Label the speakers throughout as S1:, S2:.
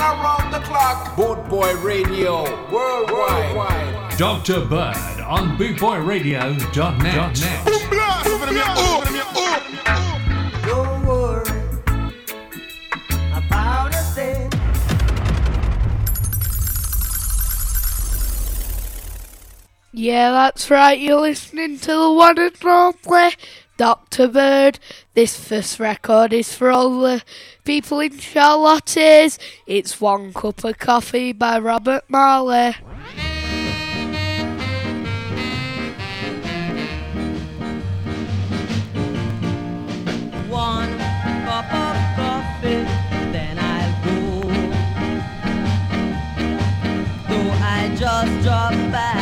S1: around the clock. Boot Boy Radio, worldwide.
S2: Dr. Bird on bootboyradio.net.
S3: Don't worry about a thing.
S4: Yeah, that's right. You're listening to the one and only Dr. Bird. This first record is for all the people in Charlotte's. It's One Cup of Coffee by Robert Marley.
S5: One cup of coffee, then I'll go. Though I just drop
S4: back.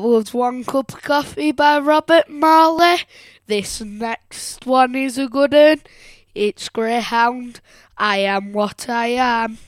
S4: was One Cup of Coffee by Robert Marley. This next one is a good one. It's Greyhound. I am what I am.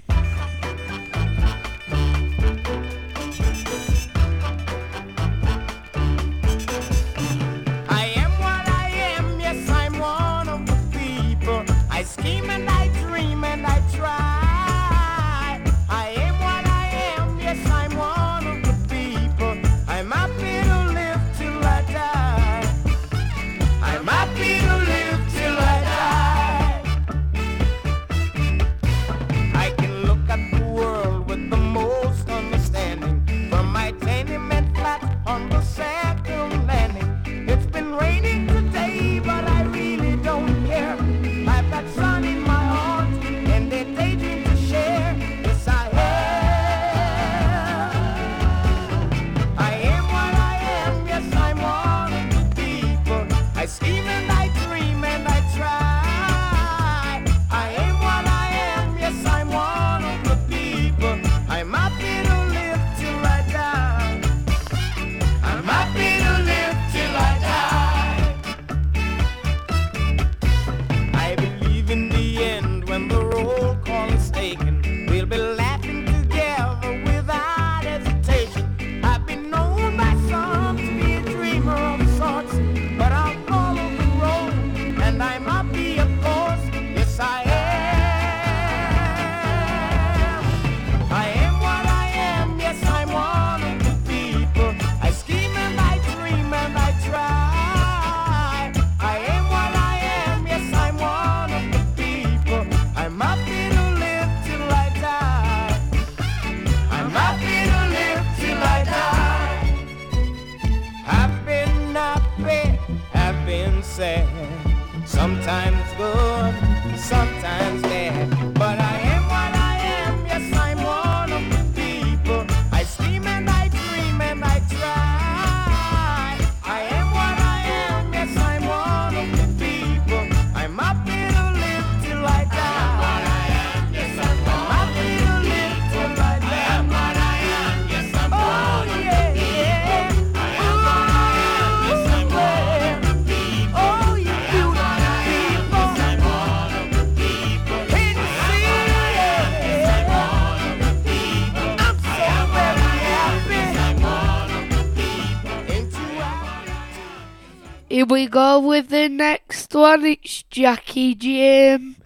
S6: we go with the next one? It's Jackie Jim.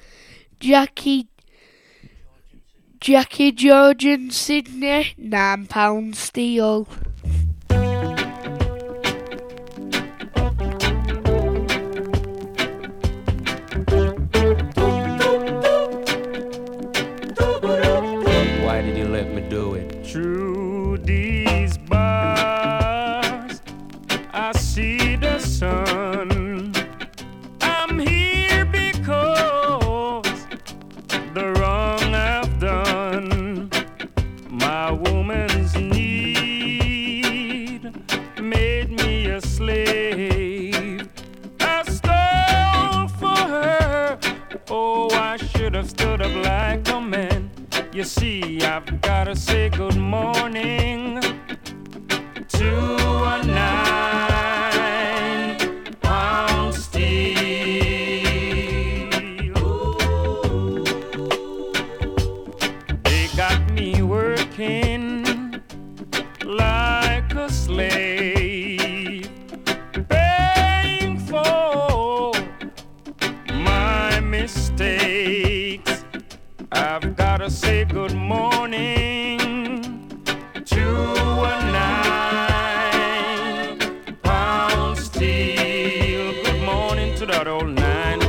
S6: Jackie. Jackie George and Sydney. £9 steel.
S7: say goodbye.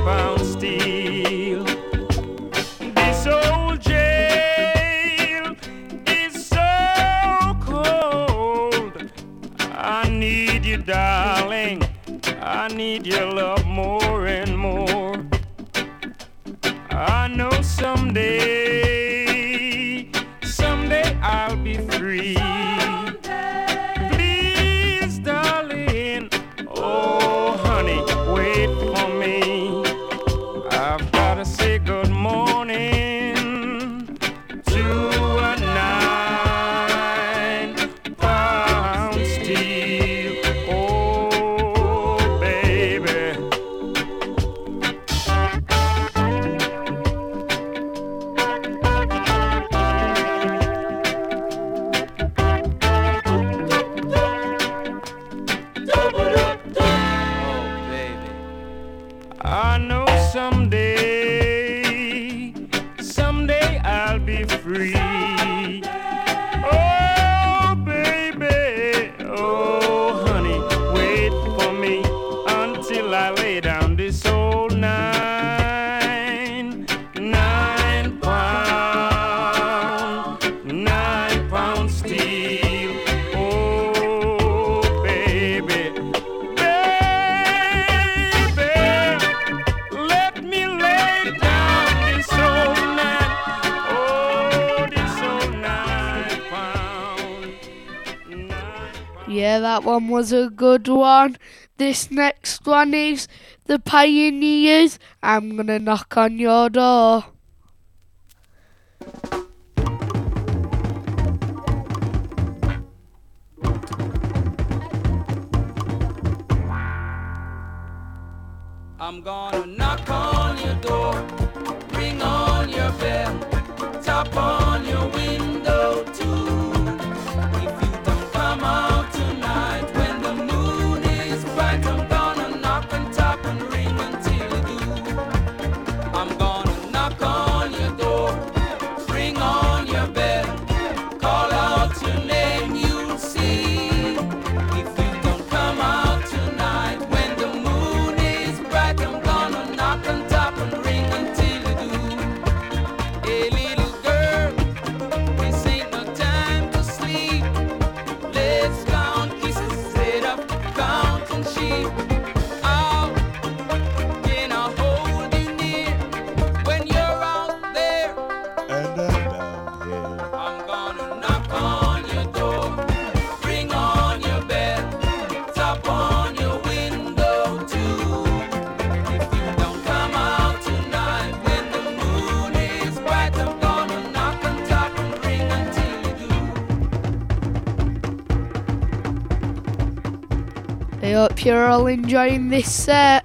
S7: bound steel. This old jail is so cold. I need you, darling. I need your love more and more. I know someday. on. This
S6: next one is The Pioneers. I'm
S8: going to knock on your door. I'm gonna knock on enjoying this set.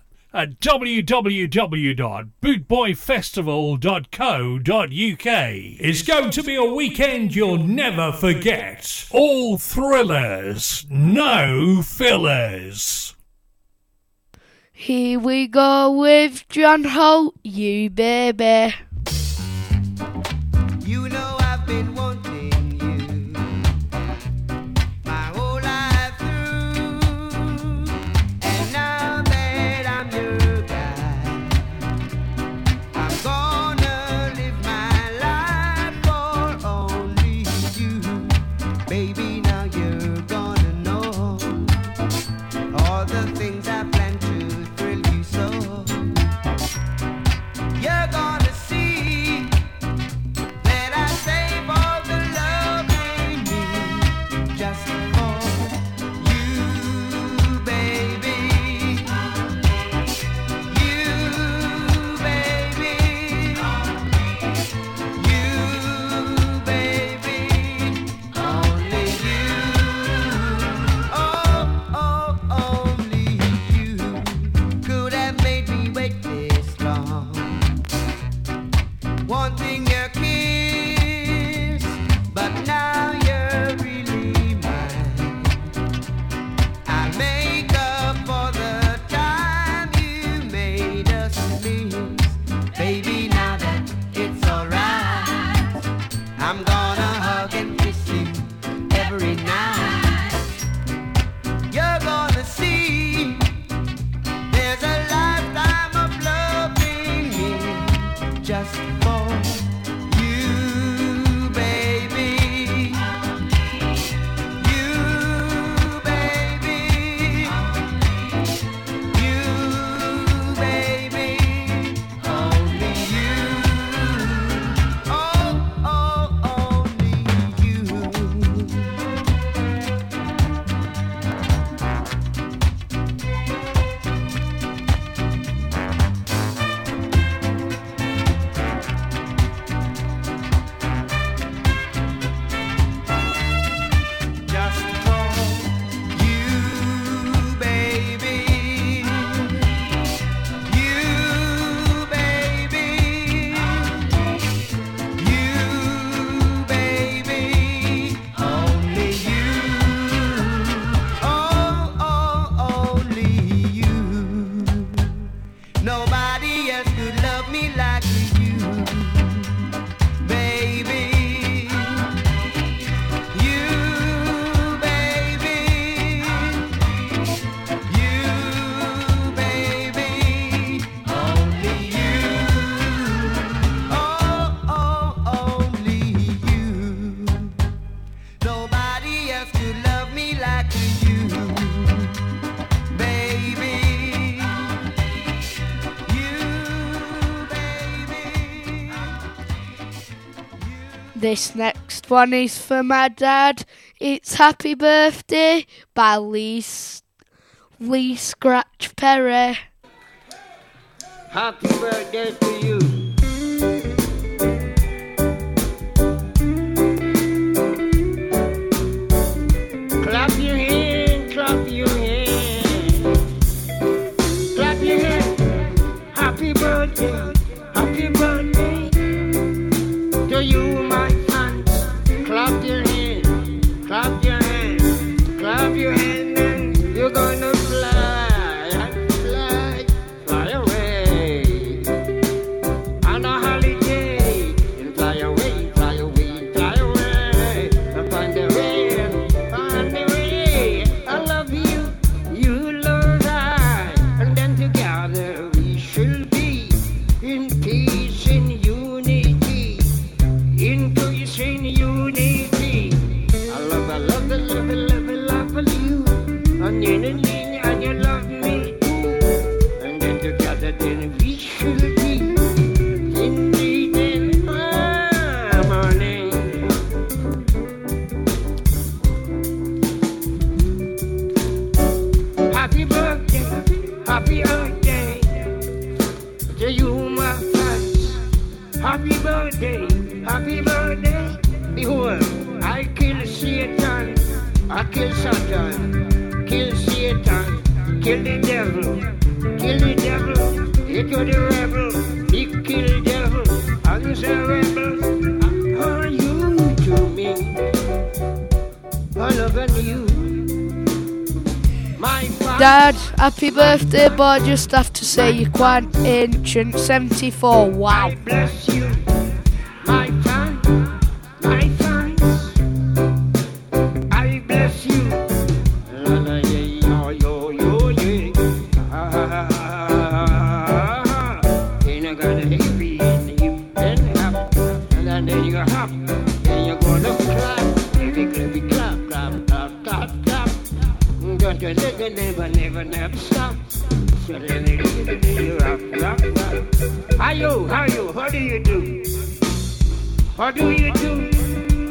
S2: at www.bootboyfestival.co.uk. It's going to be a weekend you'll never forget. All thrillers, no fillers.
S8: Here we go with John Holt, you baby.
S9: just for
S6: This next one is for my dad. It's Happy Birthday by Lee, Lee Scratch Perry.
S10: Happy birthday to you. Clap your hand,
S6: but I just have to say you're quite ancient. 74, wow.
S10: I bless you, my son, my sons. I bless you. La la yeah, yo yo yo yeah. Ah, ah, ah, ah. Then I got a happy and hip and hop, and then you hop, then you gonna clap, baby, clappy clap, clap, clap, clap, clap. Don't you never, never, never, never stop. How you, how you, how do you do? How do you do?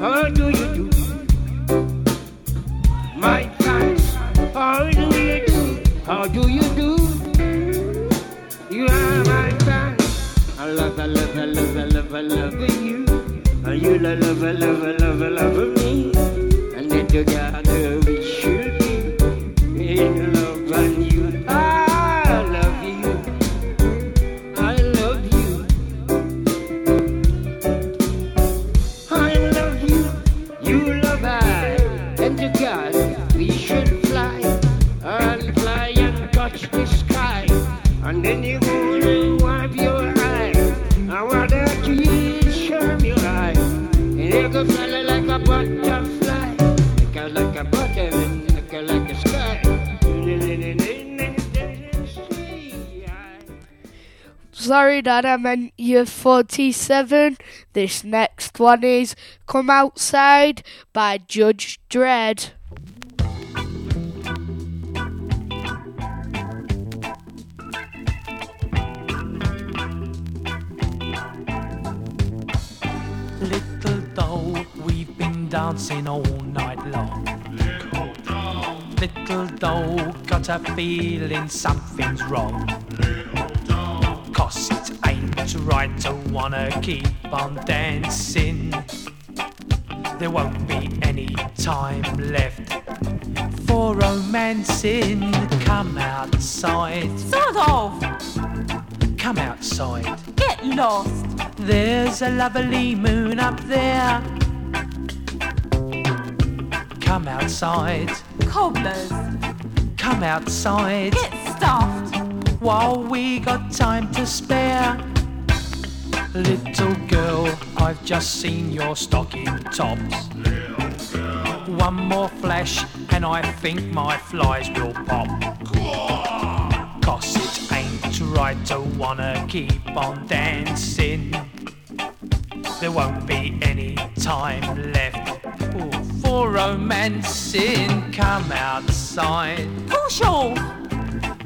S10: How do you do? My fans, how do you do? How do you do? You are my fans. I love, I love, I love, I love, I love you. And you love, love, love, love, love me. And together we should be in love
S6: Sorry, Dad, I meant you're 47. This next one is Come Outside by Judge Dread.
S11: Little doll, we've been dancing all night long. Little doll, got a feeling something's wrong. Cause it ain't right to wanna keep on dancing. There won't be any time left for romancing. Come outside,
S5: Sort of.
S11: come outside.
S5: Get lost.
S11: There's a lovely moon up there. Come outside,
S5: Cobblers.
S11: come outside.
S5: Get stuffed.
S11: while we got time to spare. Little girl, I've just seen your stocking tops. One more flash, and I think my flies will pop. Cause it ain't right to wanna keep on dancing. There won't be any time left for romancing. Come outside.
S12: Push off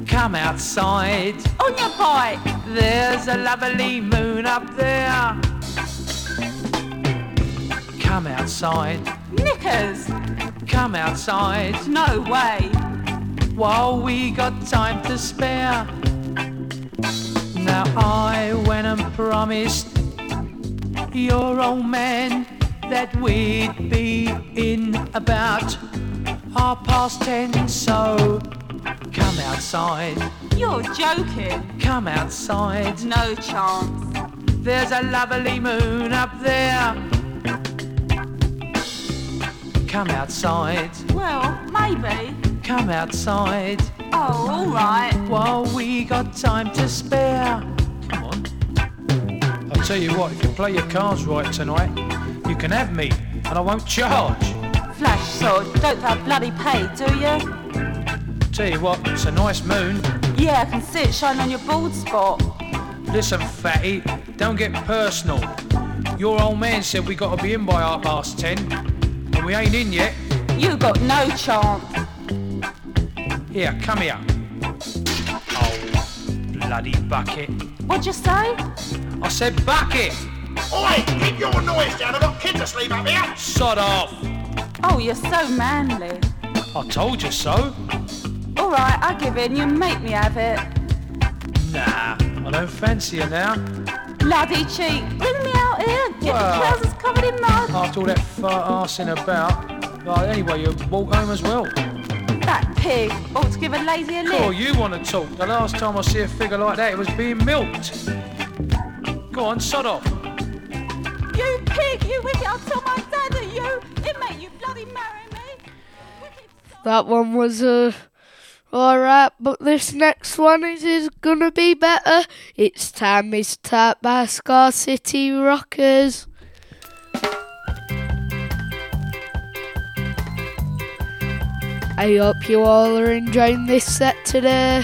S11: Come outside.
S12: on your bike.
S11: There's a lovely moon up there. Come outside.
S12: Knickers.
S11: Come outside.
S12: No way.
S11: While we got time to spare. Now I went and promised your old man that we'd be in about half past ten. So come outside.
S12: You're joking.
S11: Come outside.
S12: No chance.
S11: There's a lovely moon up there. Come outside.
S12: Well, maybe.
S11: Come outside.
S12: Oh, all right.
S11: While we got time to spare. Come on. I'll tell you what, if you play your cards right tonight, you can have me, and I won't charge.
S12: Flash sword. Don't have bloody pay, do you?
S11: Tell you what, it's a nice moon.
S12: Yeah, I can see it shining on your bald spot.
S11: Listen, fatty, don't get personal. Your old man said we got to be in by half past ten, and we ain't in yet.
S12: You got no chance.
S11: Here, come here. Oh, bloody bucket.
S12: What'd you say?
S11: I said bucket!
S10: Oi, keep your noise down. I've got kids asleep up here.
S11: Sod off!
S12: Oh, you're so manly.
S11: I told you so.
S12: All right, I give in. You make me have it.
S11: Nah, I don't fancy you now.
S12: Bloody cheek. Bring me out here. Get
S11: Well.
S12: the trousers covered in mud.
S11: After all that fart arsing about. Right, anyway, you walk home as well.
S12: That pig ought to give a lady a lift.
S11: Cool, you want to talk. The last time I see a figure like that, it was being milked. Go on, sod off.
S12: You pig, you wicked. I'll tell my dad that you. It make you bloody marry me.
S6: That one was uh, alright, but this next one is, is gonna be better. It's time is tap by Ska City Rockers. I hope you all are enjoying this set today.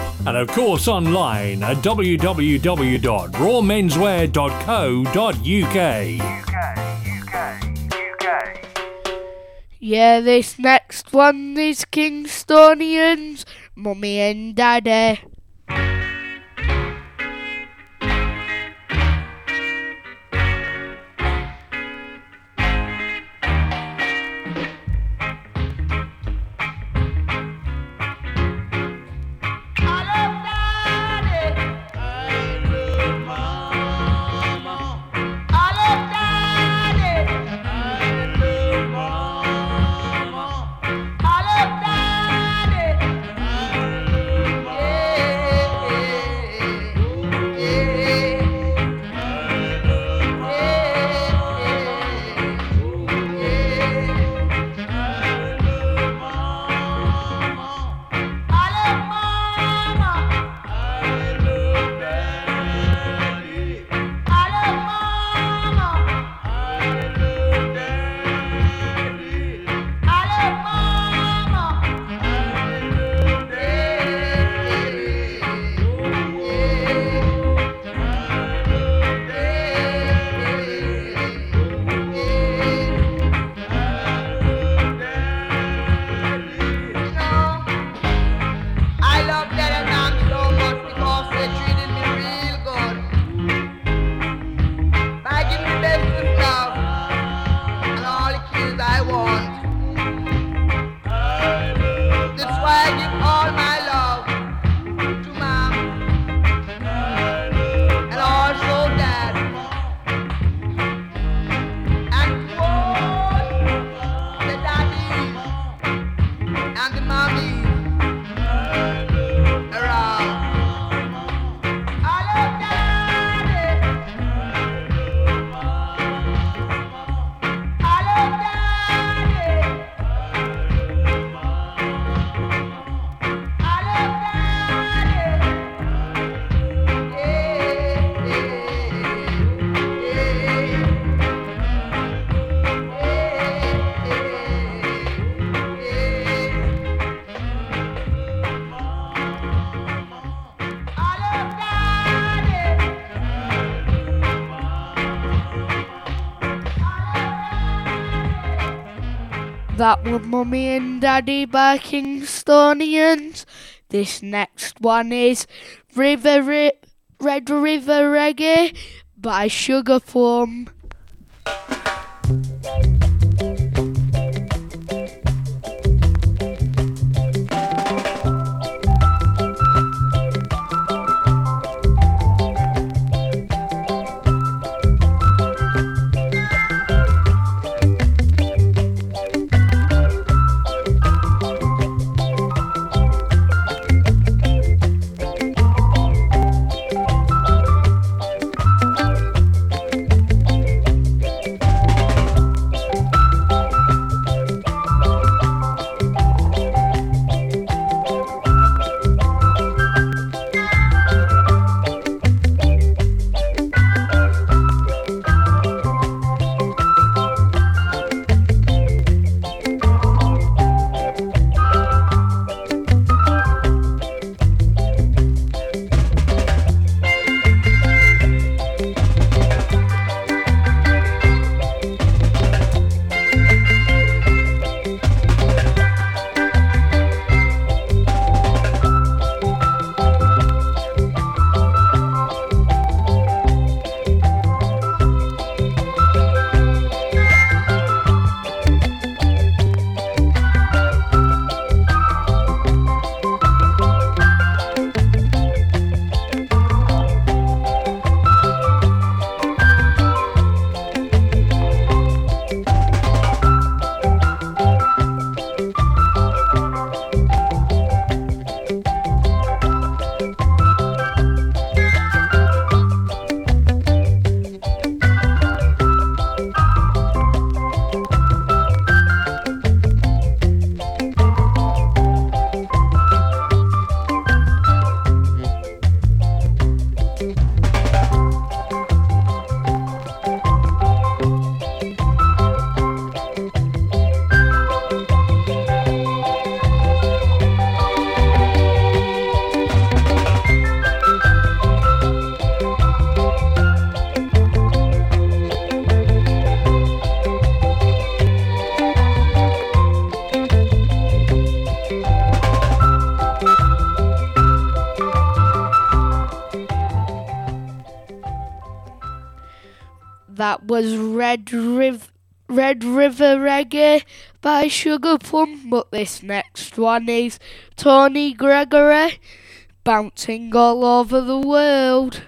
S2: and of course online at www.rawmenswear.co.uk. UK, UK, UK.
S3: Yeah, this next one is Kingstonians, Mummy and Daddy. That were Mummy and Daddy by Kingstonians. This next one is River Ri- Red River Reggae by Sugar Plum.
S13: Red River. Red River Reggae by Sugar Plum, but this next one is Tony Gregory, bouncing all over the world.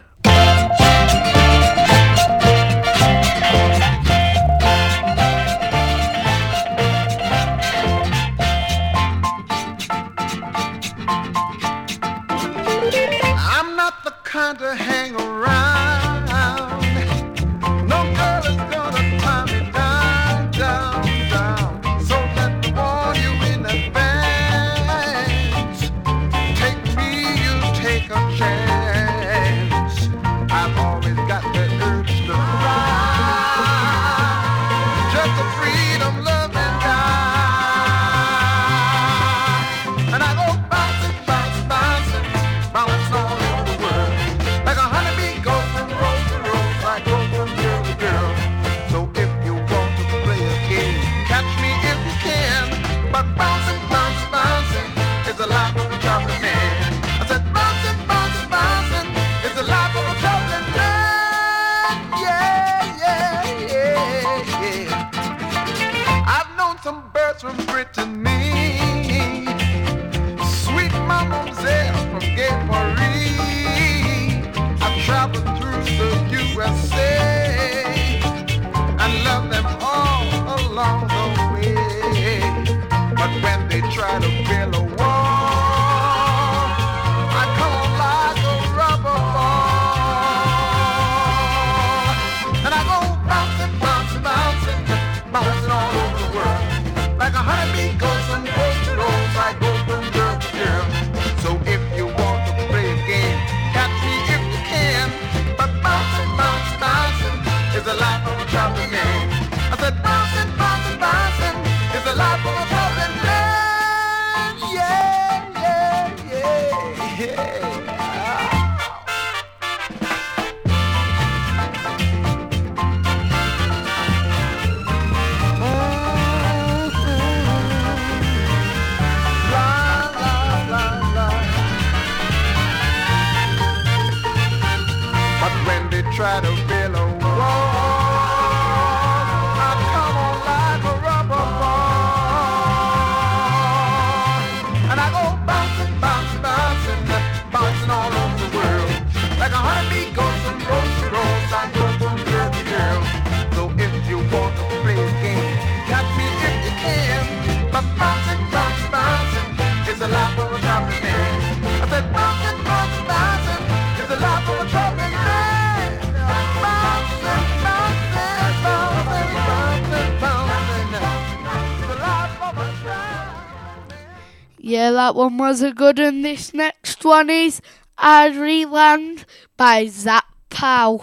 S6: Yeah,
S13: that one was a good one. This next one is Ireland by Zap Pow.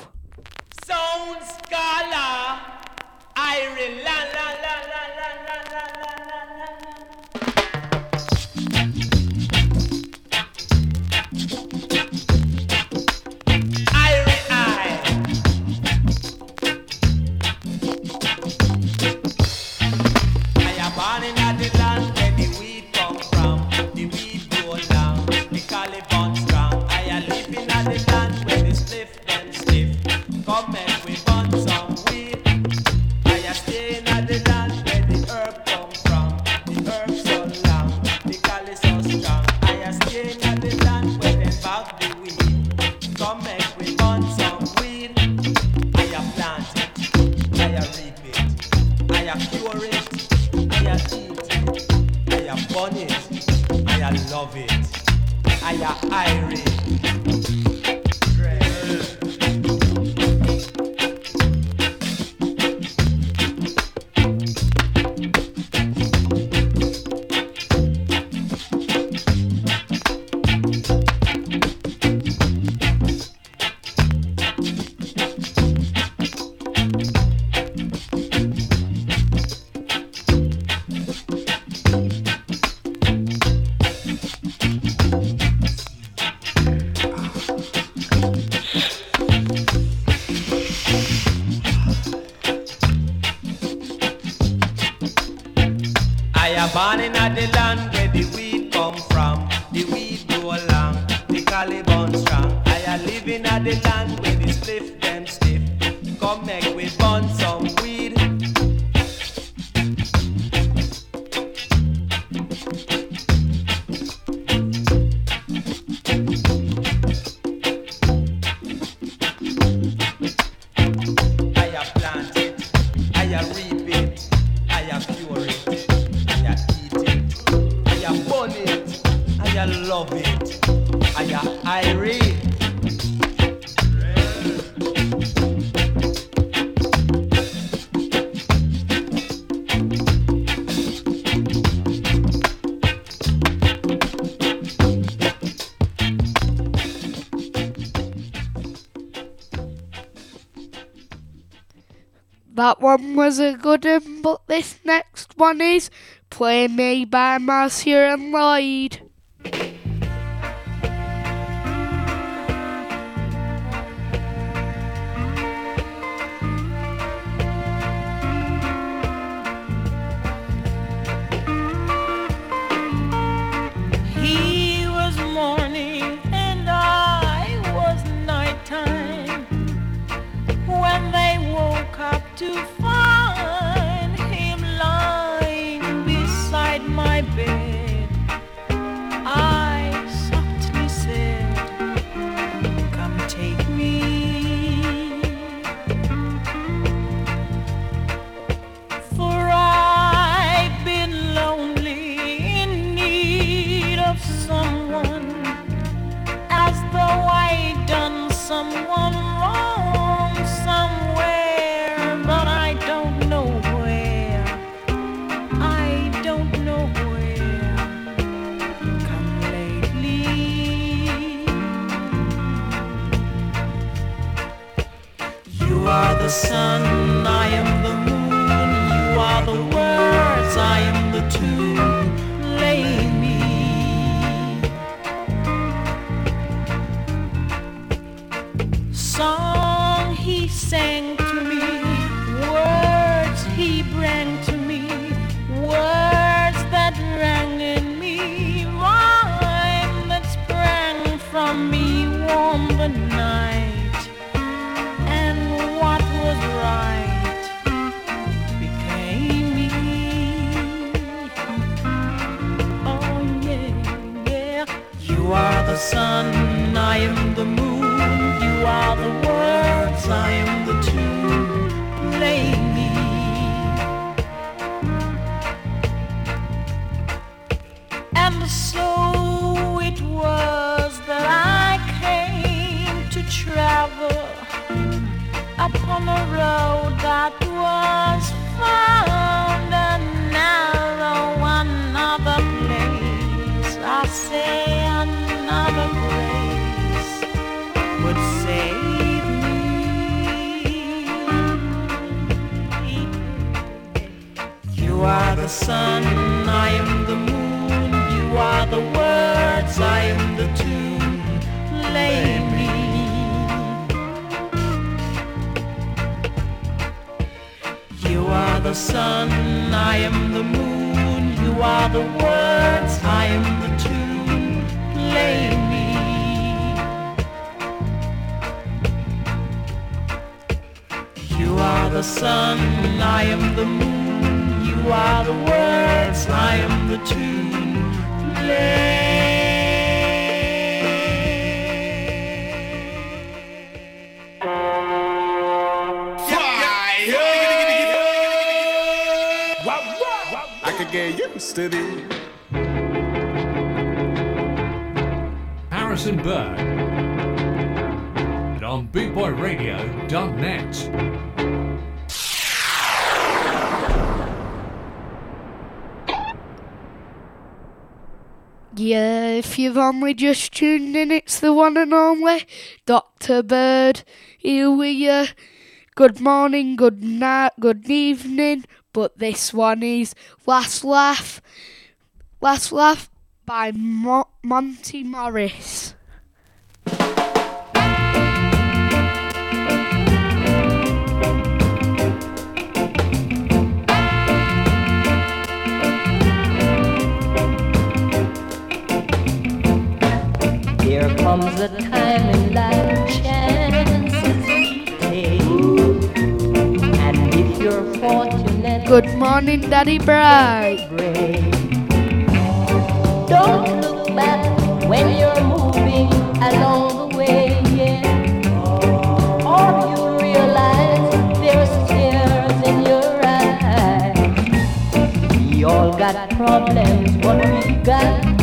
S14: Sound Scholar, Ireland. are Iris. Born in the land where the weed come from, the weed grow long, the Caliban strong. I live in the land where the spliff them stiff. Come make we
S8: bond.
S6: That one was a good one, but this next one is Play Me by Marcia and Lloyd.
S15: Sun, You are the words, I am sun, I am the moon. You are the words, I am the tune. Lay me. You are the sun, I am the moon. You are the words, I am the tune. Lay me. You are the sun, I am the moon. You are the words, I am the tune.
S1: I could get used to this.
S2: Harrison Bird. On bootboyradio.net.
S6: Yeah, if you've only just tuned in, it's the one and only Dr. Bird here with you. Good morning, good night, good evening. But this one is Last Laugh. Last Laugh by Mo- Monty Morris.
S16: Comes a time in life chances take. And if you're fortunate,
S6: Good morning, Daddy Bright.
S16: don't look back when you're moving along the way. Yeah. Or you realize there's tears in your eyes. We all got problems, but we got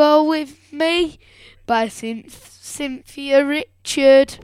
S17: Go With Me by Cynthia Richard.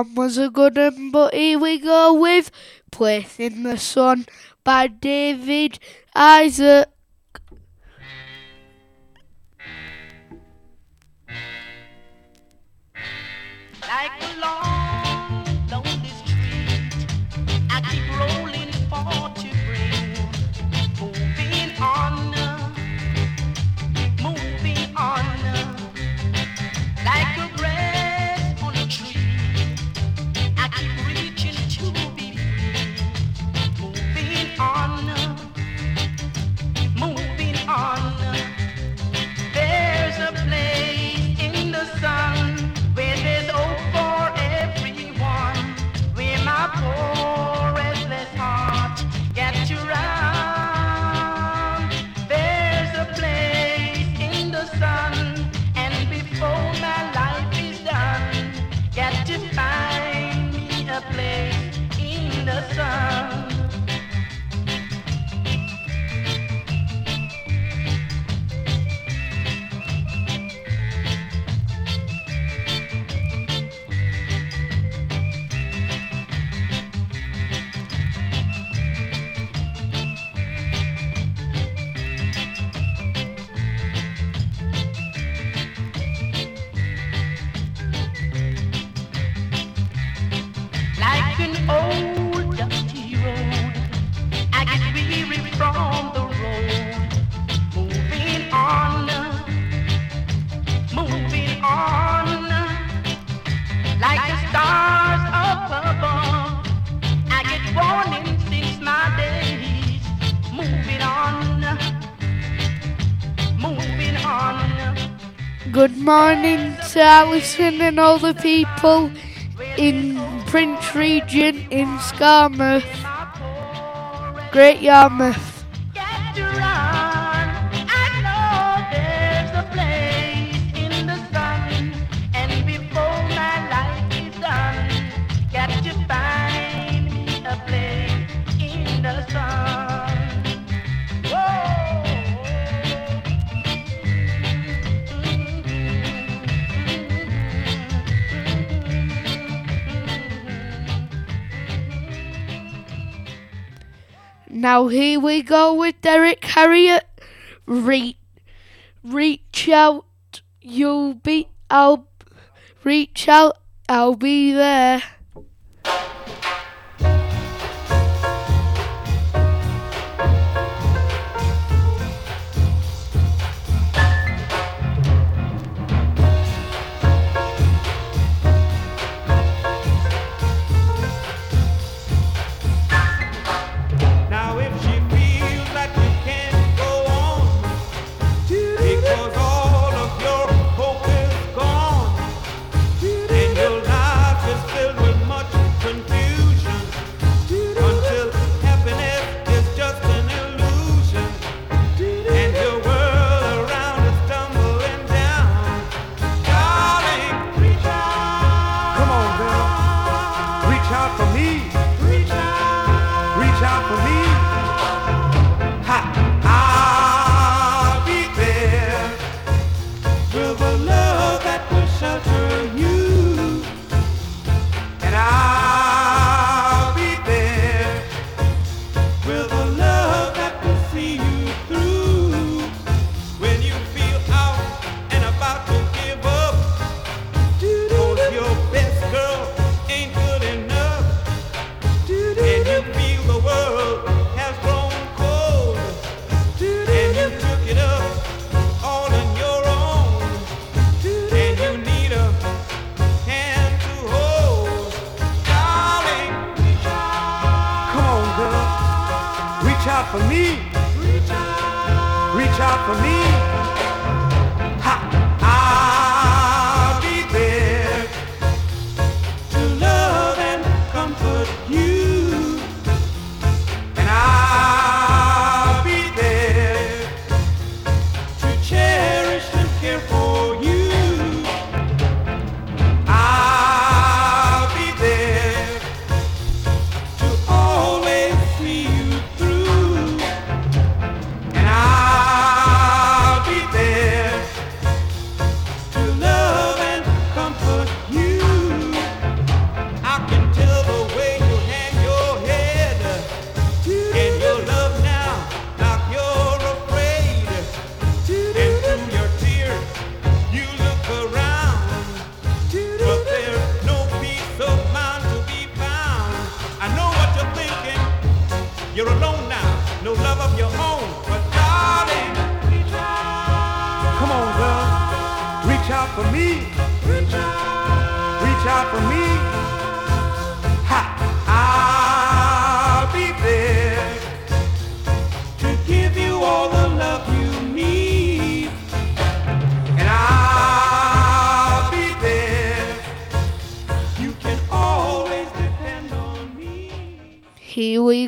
S17: one was a good one, but here we go with Place in the Sun by David Isaac.
S18: Like a long
S19: morning to Alison and all the people in Prince Regent in Skamouth, Great Yarmouth. Now here we go with Derrick Harriott. Reach, reach out, you'll be. I'll reach out. I'll be there.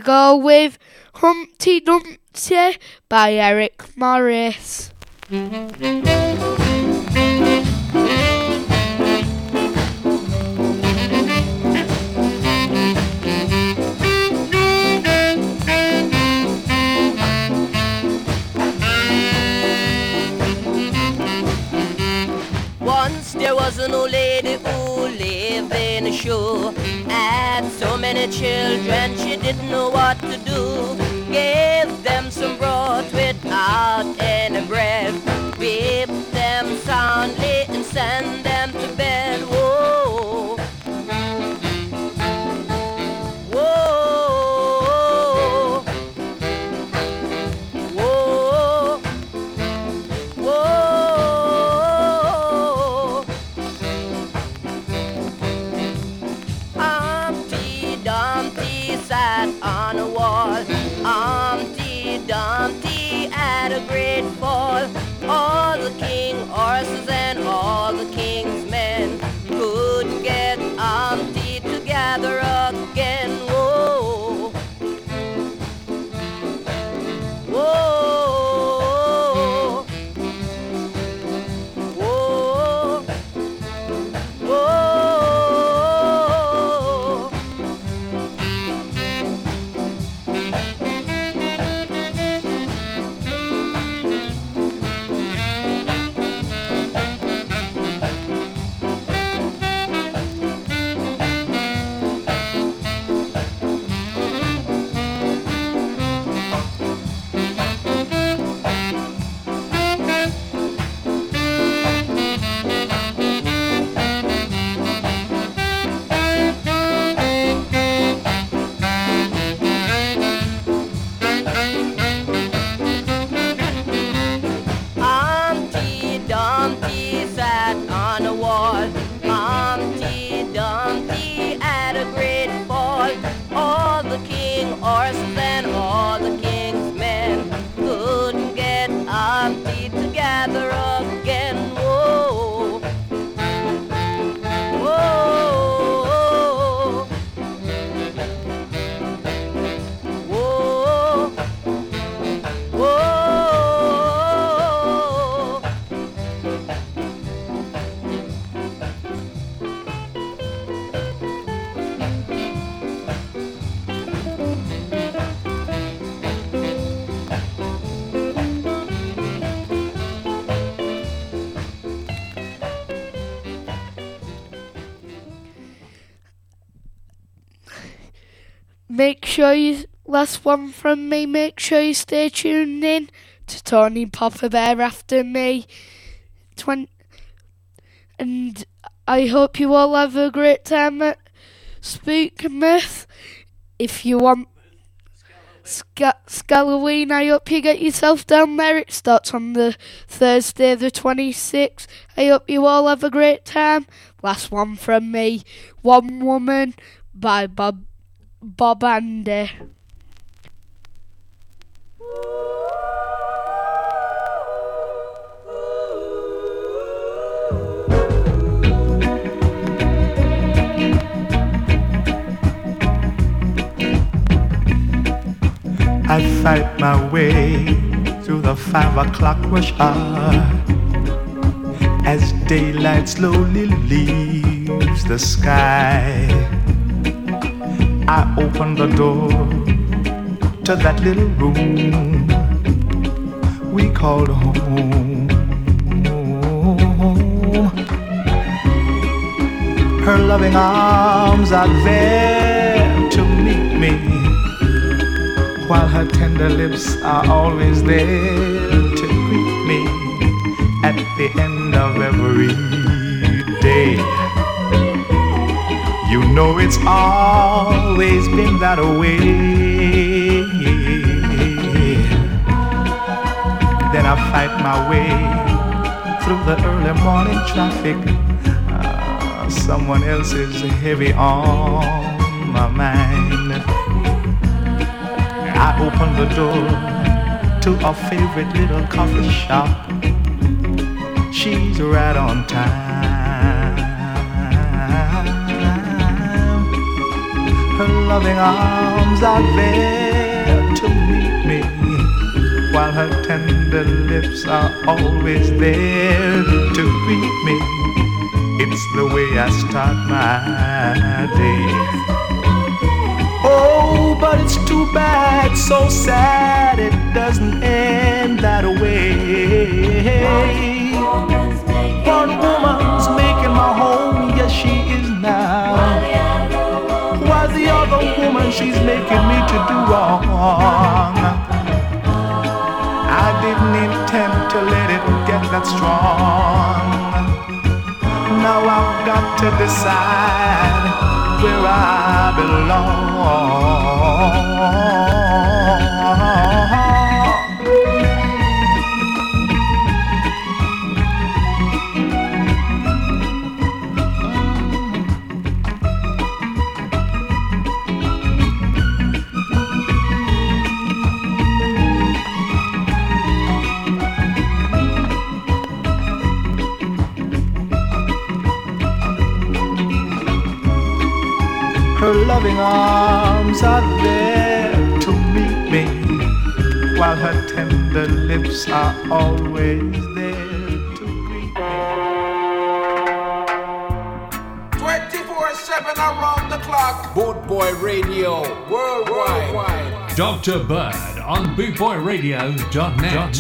S6: go with
S19: Humpty Dumpty by Eric Morris.
S5: Once there was an old lady who lived in a shoe had so many children she didn't know what to do. Gave them some broth without any bread. Whipped them soundly and send them to bed.
S6: gather sure you last one from me. Make sure you stay tuned in to Tony Popper Bear after me. Twen- and I hope you all have a great time at Spookmouth. If you want Sca- Scalloween, I hope you get yourself down there. It starts on the Thursday, the 26th. I hope you all have a great time. Last one from me One Woman by Bob, Bob Andy.
S20: I fight my way through the five o'clock rush hour as daylight slowly leaves the sky. I open the door to that little room we called home. Her loving arms are there to meet me while her tender lips are always there to greet me at the end of every day. You know it's always been that way. Then I fight my way through the early morning traffic. Ah, someone else is heavy on my mind. I open the door to a favorite little coffee shop. She's right on time. Her loving arms are there to meet me, while her tender lips are always there to greet me. It's the way I start my day. Oh, but it's too bad, so sad it doesn't end that way. One woman's making my home, yes, she is now. The woman, she's making me to do wrong. I didn't intend to let it get that strong. Now I've got to decide where I belong. Her loving arms are there to meet me, while her tender lips are always there to greet me.
S21: 24 7 around the clock.
S1: Boot Boy Radio Worldwide.
S2: Dr. Bird on bootboyradio.net.